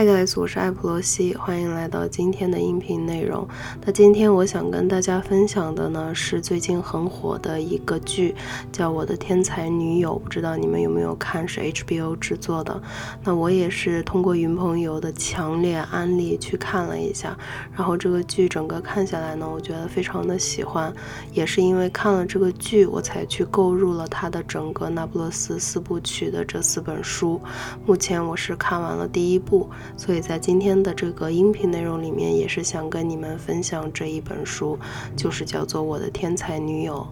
Hi guys，我是艾普罗西，欢迎来到今天的音频内容。那今天我想跟大家分享的呢，是最近很火的一个剧，叫《我的天才女友》，不知道你们有没有看？是 HBO 制作的。那我也是通过云朋友的强烈安利去看了一下，然后这个剧整个看下来呢，我觉得非常的喜欢。也是因为看了这个剧，我才去购入了他的整个《那不勒斯四部曲》的这四本书。目前我是看完了第一部。所以在今天的这个音频内容里面，也是想跟你们分享这一本书，就是叫做《我的天才女友》。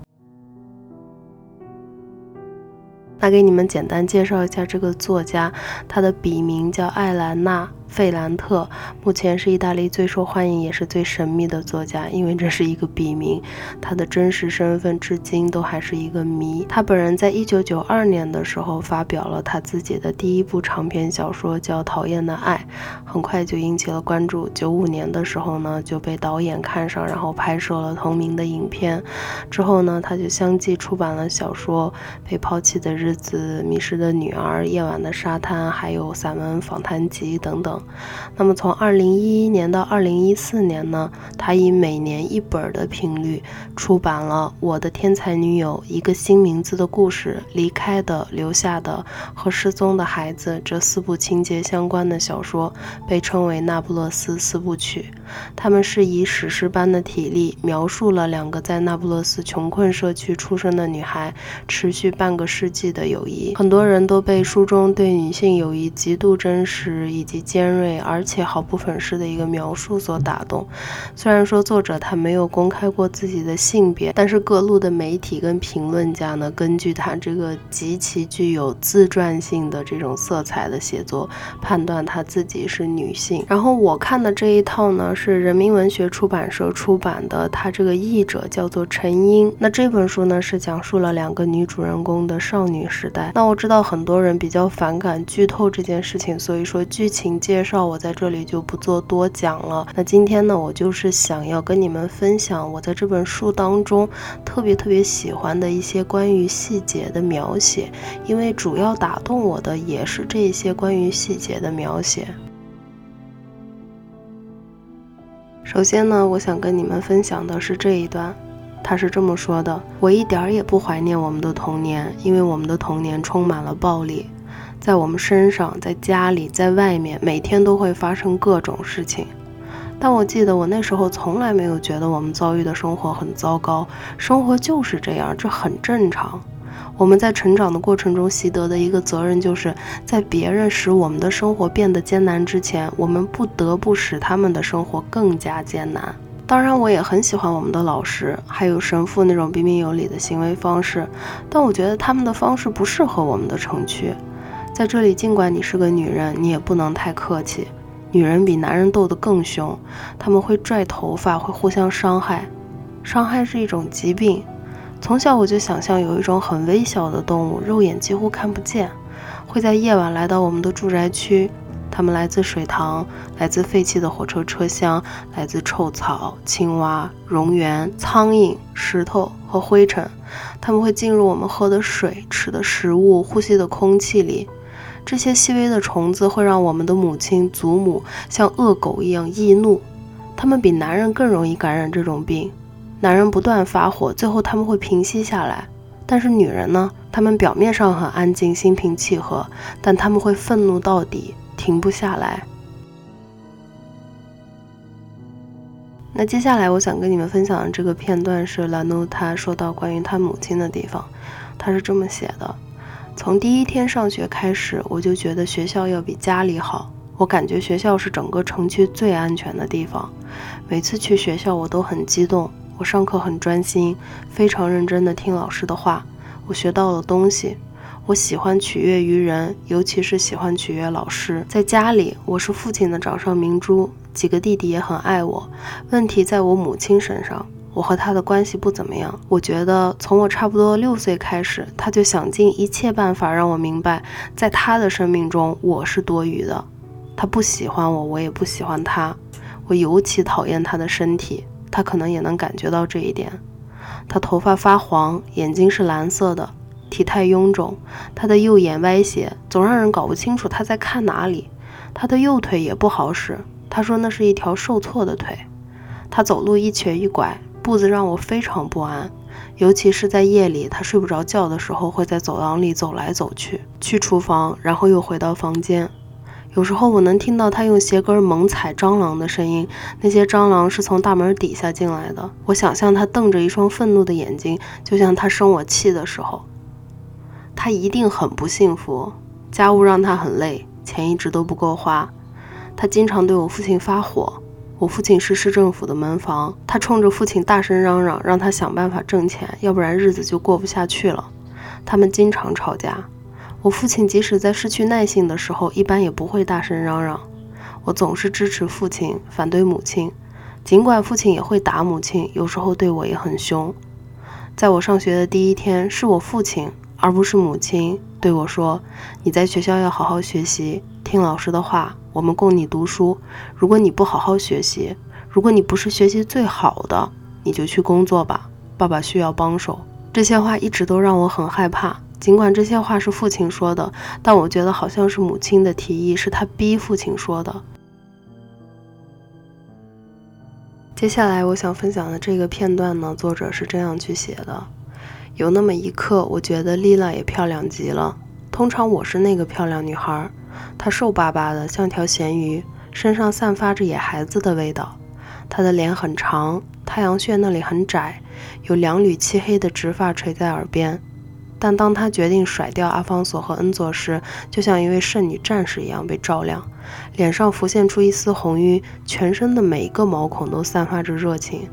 那给你们简单介绍一下这个作家，他的笔名叫艾兰娜。费兰特目前是意大利最受欢迎也是最神秘的作家，因为这是一个笔名，他的真实身份至今都还是一个谜。他本人在一九九二年的时候发表了他自己的第一部长篇小说，叫《讨厌的爱》，很快就引起了关注。九五年的时候呢，就被导演看上，然后拍摄了同名的影片。之后呢，他就相继出版了小说《被抛弃的日子》《迷失的女儿》《夜晚的沙滩》，还有散文访谈集等等。那么从二零一一年到二零一四年呢，他以每年一本的频率出版了《我的天才女友》《一个新名字的故事》《离开的留下的》和《失踪的孩子》这四部情节相关的小说，被称为《那不勒斯四部曲》。他们是以史诗般的体力描述了两个在那不勒斯穷困社区出生的女孩持续半个世纪的友谊。很多人都被书中对女性友谊极度真实以及坚。尖锐而且毫不粉饰的一个描述所打动。虽然说作者他没有公开过自己的性别，但是各路的媒体跟评论家呢，根据他这个极其具有自传性的这种色彩的写作，判断他自己是女性。然后我看的这一套呢，是人民文学出版社出版的，他这个译者叫做陈英。那这本书呢，是讲述了两个女主人公的少女时代。那我知道很多人比较反感剧透这件事情，所以说剧情介。介绍我在这里就不做多讲了。那今天呢，我就是想要跟你们分享我在这本书当中特别特别喜欢的一些关于细节的描写，因为主要打动我的也是这些关于细节的描写。首先呢，我想跟你们分享的是这一段，他是这么说的：“我一点儿也不怀念我们的童年，因为我们的童年充满了暴力。”在我们身上，在家里，在外面，每天都会发生各种事情。但我记得我那时候从来没有觉得我们遭遇的生活很糟糕，生活就是这样，这很正常。我们在成长的过程中习得的一个责任，就是在别人使我们的生活变得艰难之前，我们不得不使他们的生活更加艰难。当然，我也很喜欢我们的老师，还有神父那种彬彬有礼的行为方式，但我觉得他们的方式不适合我们的城区。在这里，尽管你是个女人，你也不能太客气。女人比男人斗得更凶，他们会拽头发，会互相伤害。伤害是一种疾病。从小我就想象有一种很微小的动物，肉眼几乎看不见，会在夜晚来到我们的住宅区。它们来自水塘，来自废弃的火车车厢，来自臭草、青蛙、蝾螈、苍蝇、石头和灰尘。它们会进入我们喝的水、吃的食物、呼吸的空气里。这些细微的虫子会让我们的母亲、祖母像恶狗一样易怒，他们比男人更容易感染这种病。男人不断发火，最后他们会平息下来，但是女人呢？她们表面上很安静、心平气和，但他们会愤怒到底，停不下来。那接下来我想跟你们分享的这个片段是兰努他说到关于他母亲的地方，他是这么写的。从第一天上学开始，我就觉得学校要比家里好。我感觉学校是整个城区最安全的地方。每次去学校，我都很激动。我上课很专心，非常认真地听老师的话。我学到了东西。我喜欢取悦于人，尤其是喜欢取悦老师。在家里，我是父亲的掌上明珠，几个弟弟也很爱我。问题在我母亲身上。我和他的关系不怎么样。我觉得从我差不多六岁开始，他就想尽一切办法让我明白，在他的生命中我是多余的。他不喜欢我，我也不喜欢他。我尤其讨厌他的身体，他可能也能感觉到这一点。他头发发黄，眼睛是蓝色的，体态臃肿。他的右眼歪斜，总让人搞不清楚他在看哪里。他的右腿也不好使，他说那是一条受挫的腿。他走路一瘸一拐，步子让我非常不安。尤其是在夜里，他睡不着觉的时候，会在走廊里走来走去，去厨房，然后又回到房间。有时候我能听到他用鞋跟猛踩蟑螂的声音，那些蟑螂是从大门底下进来的。我想象他瞪着一双愤怒的眼睛，就像他生我气的时候。他一定很不幸福，家务让他很累，钱一直都不够花。他经常对我父亲发火。我父亲是市政府的门房，他冲着父亲大声嚷嚷，让他想办法挣钱，要不然日子就过不下去了。他们经常吵架。我父亲即使在失去耐性的时候，一般也不会大声嚷嚷。我总是支持父亲，反对母亲。尽管父亲也会打母亲，有时候对我也很凶。在我上学的第一天，是我父亲而不是母亲对我说：“你在学校要好好学习，听老师的话，我们供你读书。如果你不好好学习，如果你不是学习最好的，你就去工作吧。爸爸需要帮手。”这些话一直都让我很害怕。尽管这些话是父亲说的，但我觉得好像是母亲的提议，是他逼父亲说的。接下来我想分享的这个片段呢，作者是这样去写的：有那么一刻，我觉得丽娜也漂亮极了。通常我是那个漂亮女孩，她瘦巴巴的，像条咸鱼，身上散发着野孩子的味道。她的脸很长，太阳穴那里很窄，有两缕漆黑的直发垂在耳边。但当她决定甩掉阿方索和恩佐时，就像一位圣女战士一样被照亮，脸上浮现出一丝红晕，全身的每一个毛孔都散发着热情。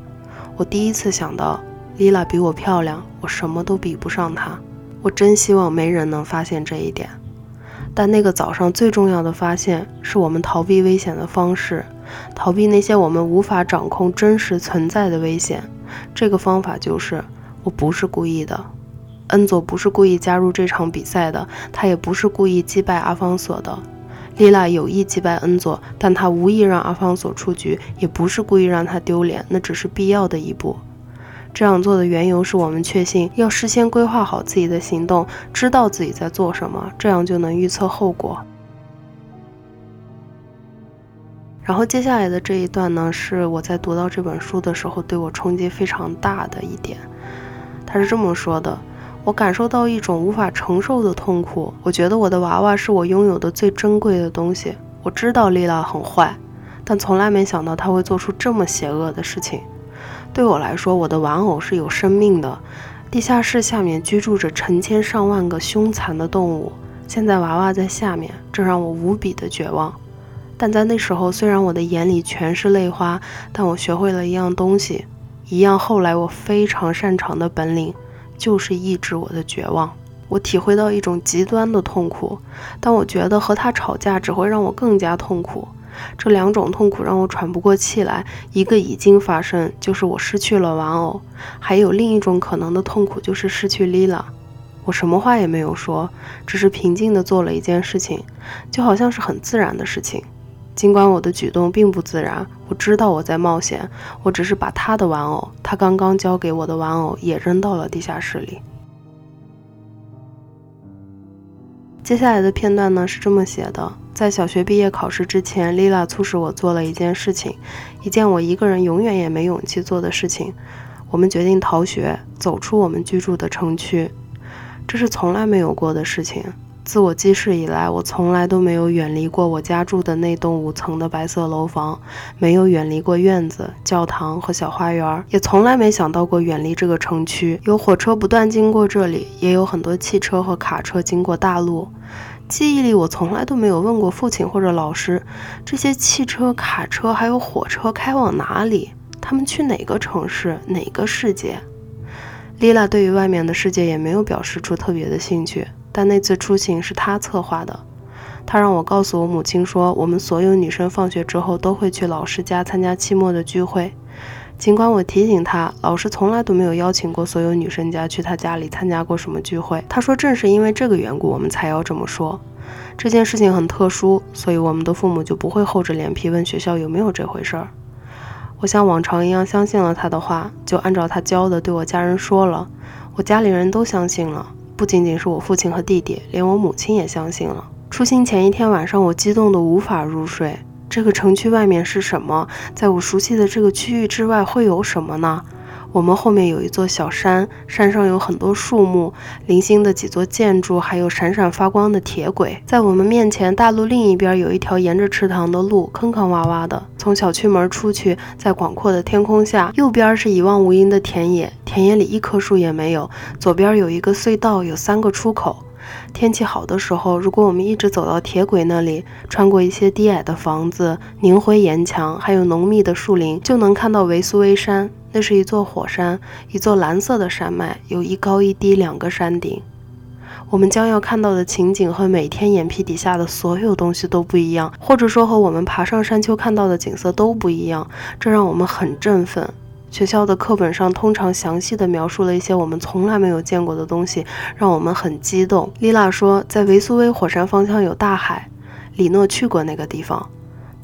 我第一次想到，丽拉比我漂亮，我什么都比不上她。我真希望没人能发现这一点。但那个早上最重要的发现，是我们逃避危险的方式，逃避那些我们无法掌控、真实存在的危险。这个方法就是，我不是故意的。恩佐不是故意加入这场比赛的，他也不是故意击败阿方索的。丽拉有意击败恩佐，但他无意让阿方索出局，也不是故意让他丢脸，那只是必要的一步。这样做的缘由是我们确信要事先规划好自己的行动，知道自己在做什么，这样就能预测后果。然后接下来的这一段呢，是我在读到这本书的时候对我冲击非常大的一点。他是这么说的。我感受到一种无法承受的痛苦。我觉得我的娃娃是我拥有的最珍贵的东西。我知道丽拉很坏，但从来没想到她会做出这么邪恶的事情。对我来说，我的玩偶是有生命的。地下室下面居住着成千上万个凶残的动物。现在娃娃在下面，这让我无比的绝望。但在那时候，虽然我的眼里全是泪花，但我学会了一样东西，一样后来我非常擅长的本领。就是抑制我的绝望，我体会到一种极端的痛苦，但我觉得和他吵架只会让我更加痛苦。这两种痛苦让我喘不过气来，一个已经发生，就是我失去了玩偶；还有另一种可能的痛苦，就是失去丽拉。我什么话也没有说，只是平静地做了一件事情，就好像是很自然的事情。尽管我的举动并不自然，我知道我在冒险。我只是把他的玩偶，他刚刚交给我的玩偶，也扔到了地下室里。接下来的片段呢是这么写的：在小学毕业考试之前，丽拉促使我做了一件事情，一件我一个人永远也没勇气做的事情。我们决定逃学，走出我们居住的城区。这是从来没有过的事情。自我记事以来，我从来都没有远离过我家住的那栋五层的白色楼房，没有远离过院子、教堂和小花园，也从来没想到过远离这个城区。有火车不断经过这里，也有很多汽车和卡车经过大路。记忆里，我从来都没有问过父亲或者老师，这些汽车、卡车还有火车开往哪里？他们去哪个城市、哪个世界？丽拉对于外面的世界也没有表示出特别的兴趣。但那次出行是他策划的，他让我告诉我母亲说，我们所有女生放学之后都会去老师家参加期末的聚会。尽管我提醒他，老师从来都没有邀请过所有女生家去他家里参加过什么聚会。他说，正是因为这个缘故，我们才要这么说。这件事情很特殊，所以我们的父母就不会厚着脸皮问学校有没有这回事儿。我像往常一样相信了他的话，就按照他教的对我家人说了。我家里人都相信了。不仅仅是我父亲和弟弟，连我母亲也相信了。出行前一天晚上，我激动得无法入睡。这个城区外面是什么？在我熟悉的这个区域之外会有什么呢？我们后面有一座小山，山上有很多树木，零星的几座建筑，还有闪闪发光的铁轨。在我们面前，大路另一边有一条沿着池塘的路，坑坑洼洼的。从小区门出去，在广阔的天空下，右边是一望无垠的田野，田野里一棵树也没有。左边有一个隧道，有三个出口。天气好的时候，如果我们一直走到铁轨那里，穿过一些低矮的房子、凝灰岩墙，还有浓密的树林，就能看到维苏威山。那是一座火山，一座蓝色的山脉，有一高一低两个山顶。我们将要看到的情景和每天眼皮底下的所有东西都不一样，或者说和我们爬上山丘看到的景色都不一样，这让我们很振奋。学校的课本上通常详细的描述了一些我们从来没有见过的东西，让我们很激动。丽拉说，在维苏威火山方向有大海，李诺去过那个地方，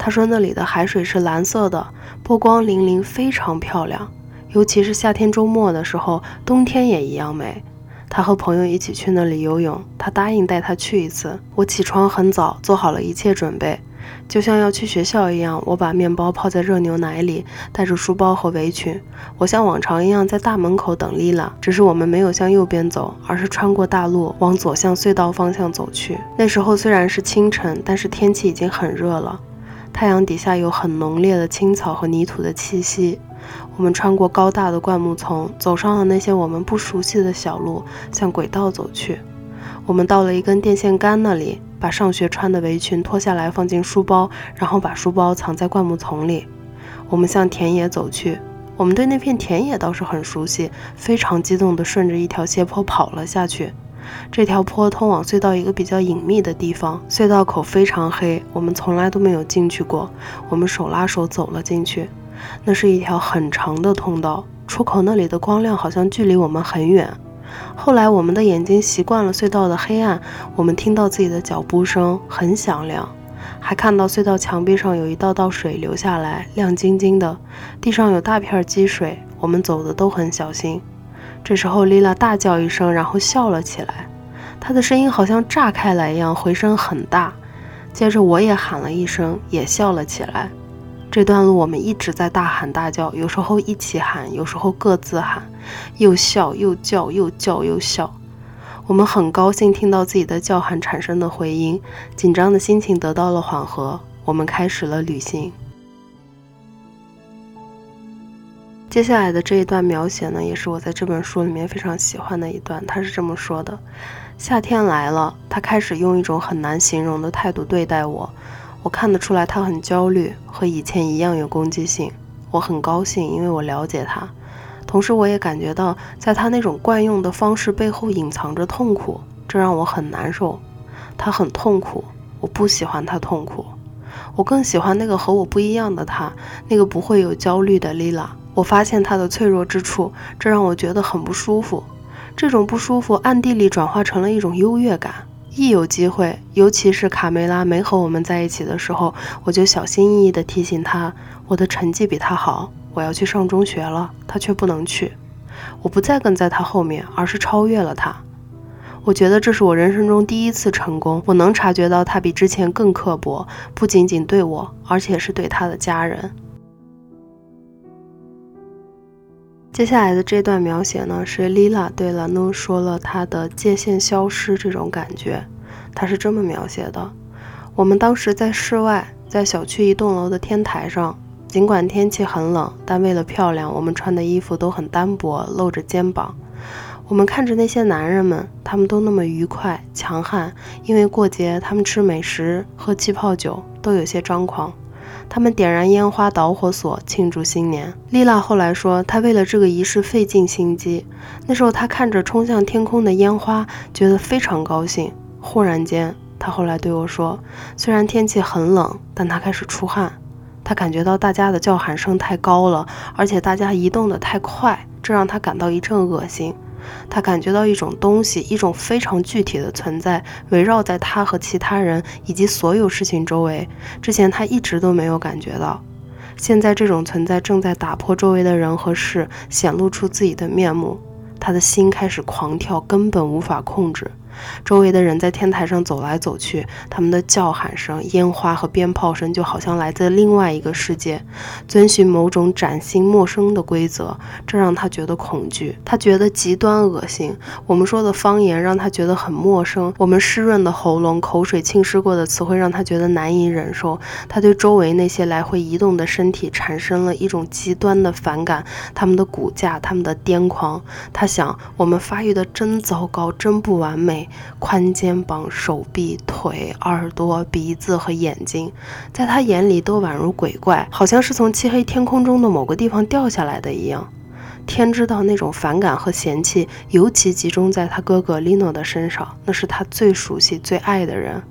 他说那里的海水是蓝色的，波光粼粼，非常漂亮。尤其是夏天周末的时候，冬天也一样美。他和朋友一起去那里游泳，他答应带他去一次。我起床很早，做好了一切准备，就像要去学校一样。我把面包泡在热牛奶里，带着书包和围裙。我像往常一样在大门口等丽拉，只是我们没有向右边走，而是穿过大路往左向隧道方向走去。那时候虽然是清晨，但是天气已经很热了，太阳底下有很浓烈的青草和泥土的气息。我们穿过高大的灌木丛，走上了那些我们不熟悉的小路，向轨道走去。我们到了一根电线杆那里，把上学穿的围裙脱下来放进书包，然后把书包藏在灌木丛里。我们向田野走去。我们对那片田野倒是很熟悉，非常激动地顺着一条斜坡跑了下去。这条坡通往隧道一个比较隐秘的地方，隧道口非常黑，我们从来都没有进去过。我们手拉手走了进去。那是一条很长的通道，出口那里的光亮好像距离我们很远。后来我们的眼睛习惯了隧道的黑暗，我们听到自己的脚步声很响亮，还看到隧道墙壁上有一道道水流下来，亮晶晶的，地上有大片积水。我们走的都很小心。这时候，丽拉大叫一声，然后笑了起来，她的声音好像炸开来一样，回声很大。接着我也喊了一声，也笑了起来。这段路我们一直在大喊大叫，有时候一起喊，有时候各自喊，又笑又叫，又叫又笑。我们很高兴听到自己的叫喊产生的回音，紧张的心情得到了缓和。我们开始了旅行。接下来的这一段描写呢，也是我在这本书里面非常喜欢的一段。他是这么说的：“夏天来了，他开始用一种很难形容的态度对待我。”我看得出来，他很焦虑，和以前一样有攻击性。我很高兴，因为我了解他。同时，我也感觉到，在他那种惯用的方式背后隐藏着痛苦，这让我很难受。他很痛苦，我不喜欢他痛苦。我更喜欢那个和我不一样的他，那个不会有焦虑的丽拉。我发现他的脆弱之处，这让我觉得很不舒服。这种不舒服暗地里转化成了一种优越感。一有机会，尤其是卡梅拉没和我们在一起的时候，我就小心翼翼地提醒他，我的成绩比他好，我要去上中学了，他却不能去。我不再跟在他后面，而是超越了他。我觉得这是我人生中第一次成功。我能察觉到他比之前更刻薄，不仅仅对我，而且是对他的家人。接下来的这段描写呢，是丽拉对兰诺说了他的界限消失这种感觉。他是这么描写的：我们当时在室外，在小区一栋楼的天台上。尽管天气很冷，但为了漂亮，我们穿的衣服都很单薄，露着肩膀。我们看着那些男人们，他们都那么愉快、强悍。因为过节，他们吃美食、喝气泡酒，都有些张狂。他们点燃烟花导火索庆祝新年。丽拉后来说，她为了这个仪式费尽心机。那时候，她看着冲向天空的烟花，觉得非常高兴。忽然间，她后来对我说，虽然天气很冷，但她开始出汗。她感觉到大家的叫喊声太高了，而且大家移动得太快，这让她感到一阵恶心。他感觉到一种东西，一种非常具体的存在，围绕在他和其他人以及所有事情周围。之前他一直都没有感觉到，现在这种存在正在打破周围的人和事，显露出自己的面目。他的心开始狂跳，根本无法控制。周围的人在天台上走来走去，他们的叫喊声、烟花和鞭炮声就好像来自另外一个世界，遵循某种崭新陌生的规则，这让他觉得恐惧，他觉得极端恶心。我们说的方言让他觉得很陌生，我们湿润的喉咙、口水浸湿过的词汇让他觉得难以忍受。他对周围那些来回移动的身体产生了一种极端的反感，他们的骨架，他们的癫狂。他想，我们发育的真糟糕，真不完美。宽肩膀、手臂、腿、耳朵、鼻子和眼睛，在他眼里都宛如鬼怪，好像是从漆黑天空中的某个地方掉下来的一样。天知道，那种反感和嫌弃尤其集中在他哥哥 Lino 的身上，那是他最熟悉、最爱的人。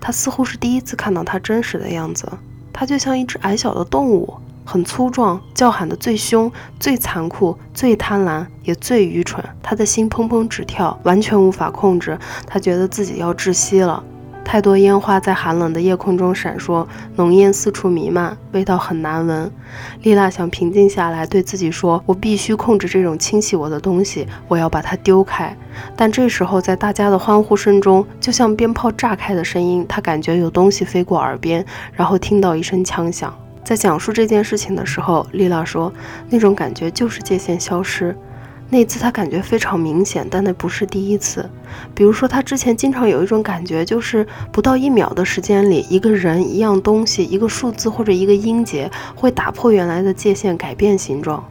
他似乎是第一次看到他真实的样子，他就像一只矮小的动物。很粗壮，叫喊得最凶、最残酷、最贪婪，也最愚蠢。他的心砰砰直跳，完全无法控制。他觉得自己要窒息了。太多烟花在寒冷的夜空中闪烁，浓烟四处弥漫，味道很难闻。丽娜想平静下来，对自己说：“我必须控制这种侵袭我的东西，我要把它丢开。”但这时候，在大家的欢呼声中，就像鞭炮炸开的声音，她感觉有东西飞过耳边，然后听到一声枪响。在讲述这件事情的时候，丽拉说，那种感觉就是界限消失。那次她感觉非常明显，但那不是第一次。比如说，她之前经常有一种感觉，就是不到一秒的时间里，一个人、一样东西、一个数字或者一个音节会打破原来的界限，改变形状。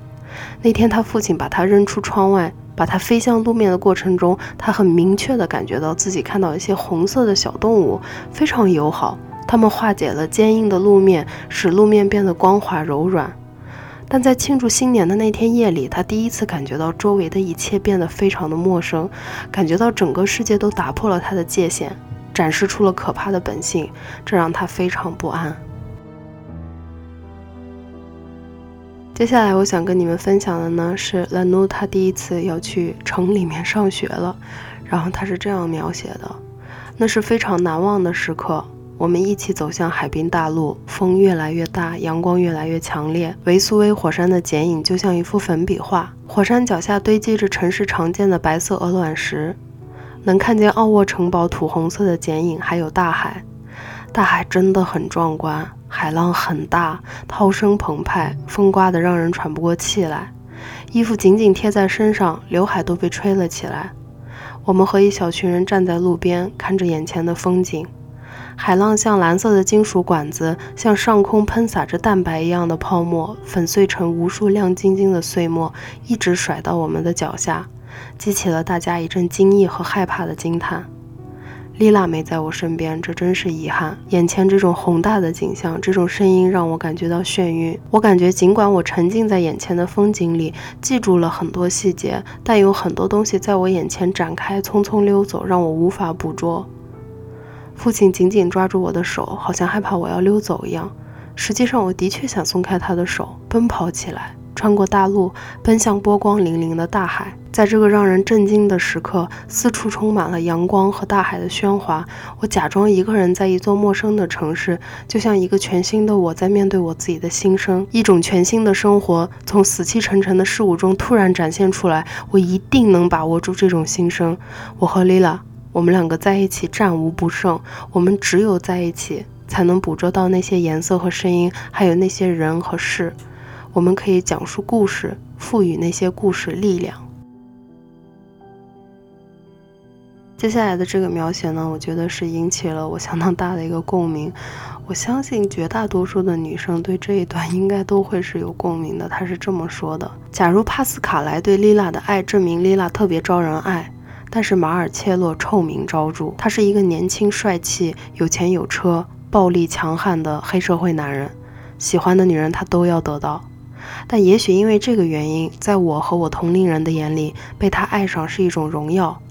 那天，他父亲把他扔出窗外，把他飞向路面的过程中，他很明确地感觉到自己看到一些红色的小动物，非常友好。它们化解了坚硬的路面，使路面变得光滑柔软。但在庆祝新年的那天夜里，他第一次感觉到周围的一切变得非常的陌生，感觉到整个世界都打破了他的界限，展示出了可怕的本性，这让他非常不安。接下来我想跟你们分享的呢，是兰努他第一次要去城里面上学了，然后他是这样描写的：那是非常难忘的时刻。我们一起走向海滨大陆，风越来越大，阳光越来越强烈。维苏威火山的剪影就像一幅粉笔画，火山脚下堆积着城市常见的白色鹅卵石，能看见奥沃城堡土红色的剪影，还有大海。大海真的很壮观，海浪很大，涛声澎湃，风刮得让人喘不过气来，衣服紧紧贴在身上，刘海都被吹了起来。我们和一小群人站在路边，看着眼前的风景。海浪像蓝色的金属管子，向上空喷洒着蛋白一样的泡沫，粉碎成无数亮晶晶的碎末，一直甩到我们的脚下，激起了大家一阵惊异和害怕的惊叹。丽娜没在我身边，这真是遗憾。眼前这种宏大的景象，这种声音让我感觉到眩晕。我感觉，尽管我沉浸在眼前的风景里，记住了很多细节，但有很多东西在我眼前展开，匆匆溜走，让我无法捕捉。父亲紧紧抓住我的手，好像害怕我要溜走一样。实际上，我的确想松开他的手，奔跑起来，穿过大路，奔向波光粼粼的大海。在这个让人震惊的时刻，四处充满了阳光和大海的喧哗。我假装一个人在一座陌生的城市，就像一个全新的我在面对我自己的心声。一种全新的生活从死气沉沉的事物中突然展现出来。我一定能把握住这种新生。我和丽拉。我们两个在一起战无不胜，我们只有在一起才能捕捉到那些颜色和声音，还有那些人和事。我们可以讲述故事，赋予那些故事力量。接下来的这个描写呢，我觉得是引起了我相当大的一个共鸣。我相信绝大多数的女生对这一段应该都会是有共鸣的。她是这么说的：假如帕斯卡莱对丽娜的爱证明丽娜特别招人爱。但是马尔切洛臭名昭著，他是一个年轻、帅气、有钱有车、暴力强悍的黑社会男人，喜欢的女人他都要得到。但也许因为这个原因，在我和我同龄人的眼里，被他爱上是一种荣耀。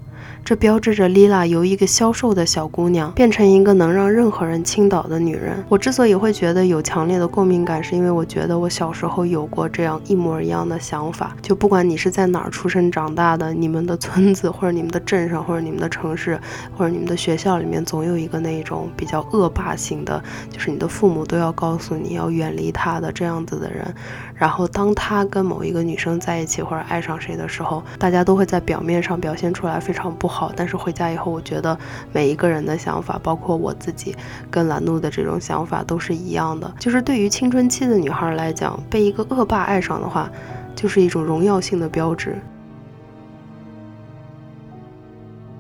这标志着丽拉由一个消瘦的小姑娘变成一个能让任何人倾倒的女人。我之所以会觉得有强烈的共鸣感，是因为我觉得我小时候有过这样一模一样的想法。就不管你是在哪儿出生长大的，你们的村子或者你们的镇上或者你们的城市或者你们的学校里面，总有一个那种比较恶霸型的，就是你的父母都要告诉你要远离他的这样子的人。然后当他跟某一个女生在一起或者爱上谁的时候，大家都会在表面上表现出来非常不好。好，但是回家以后，我觉得每一个人的想法，包括我自己跟兰怒的这种想法都是一样的。就是对于青春期的女孩来讲，被一个恶霸爱上的话，就是一种荣耀性的标志。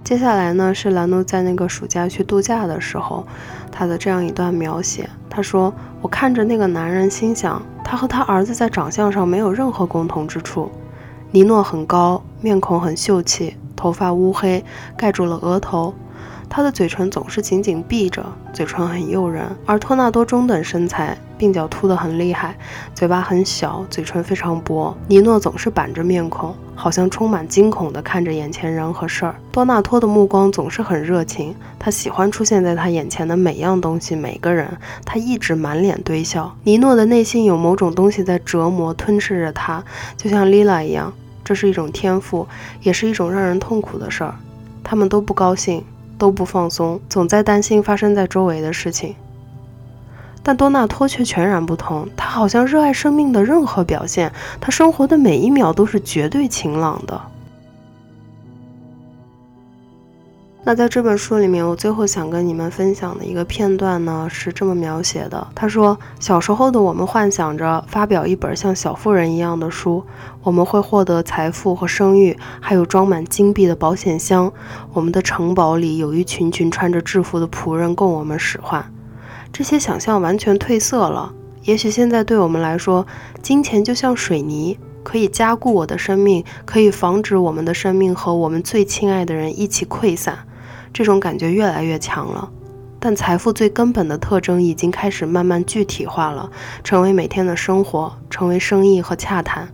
接下来呢，是兰诺在那个暑假去度假的时候，他的这样一段描写。他说：“我看着那个男人，心想，他和他儿子在长相上没有任何共同之处。尼诺很高，面孔很秀气，头发乌黑，盖住了额头。”他的嘴唇总是紧紧闭着，嘴唇很诱人；而托纳多中等身材，鬓角秃得很厉害，嘴巴很小，嘴唇非常薄。尼诺总是板着面孔，好像充满惊恐地看着眼前人和事儿。多纳托的目光总是很热情，他喜欢出现在他眼前的每样东西、每个人。他一直满脸堆笑。尼诺的内心有某种东西在折磨、吞噬着他，就像莉拉一样。这是一种天赋，也是一种让人痛苦的事儿。他们都不高兴。都不放松，总在担心发生在周围的事情。但多纳托却全然不同，他好像热爱生命的任何表现，他生活的每一秒都是绝对晴朗的。那在这本书里面，我最后想跟你们分享的一个片段呢，是这么描写的：他说，小时候的我们幻想着发表一本像小妇人一样的书，我们会获得财富和声誉，还有装满金币的保险箱。我们的城堡里有一群群穿着制服的仆人供我们使唤。这些想象完全褪色了。也许现在对我们来说，金钱就像水泥，可以加固我的生命，可以防止我们的生命和我们最亲爱的人一起溃散。这种感觉越来越强了，但财富最根本的特征已经开始慢慢具体化了，成为每天的生活，成为生意和洽谈。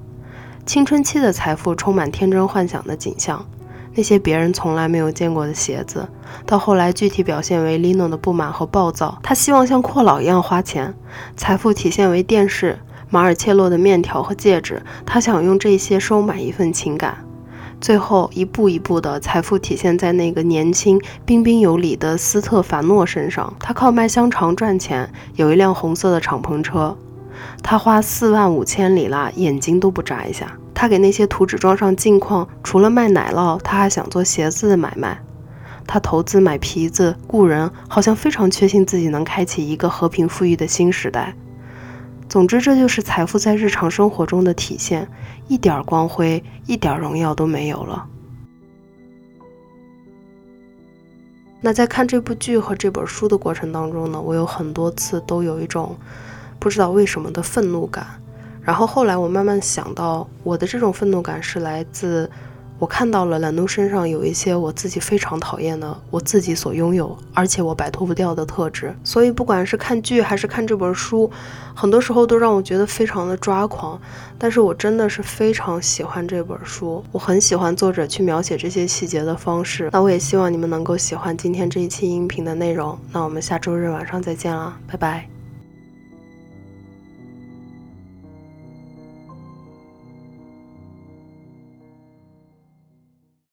青春期的财富充满天真幻想的景象，那些别人从来没有见过的鞋子，到后来具体表现为 Lino 的不满和暴躁。他希望像阔佬一样花钱。财富体现为电视、马尔切洛的面条和戒指，他想用这些收买一份情感。最后一步一步的财富体现在那个年轻、彬彬有礼的斯特凡诺身上。他靠卖香肠赚钱，有一辆红色的敞篷车。他花四万五千里拉，眼睛都不眨一下。他给那些图纸装上镜框，除了卖奶酪，他还想做鞋子的买卖。他投资买皮子、雇人，好像非常确信自己能开启一个和平富裕的新时代。总之，这就是财富在日常生活中的体现，一点光辉、一点荣耀都没有了。那在看这部剧和这本书的过程当中呢，我有很多次都有一种不知道为什么的愤怒感。然后后来我慢慢想到，我的这种愤怒感是来自。我看到了兰诺身上有一些我自己非常讨厌的，我自己所拥有，而且我摆脱不掉的特质。所以不管是看剧还是看这本书，很多时候都让我觉得非常的抓狂。但是我真的是非常喜欢这本书，我很喜欢作者去描写这些细节的方式。那我也希望你们能够喜欢今天这一期音频的内容。那我们下周日晚上再见了，拜拜。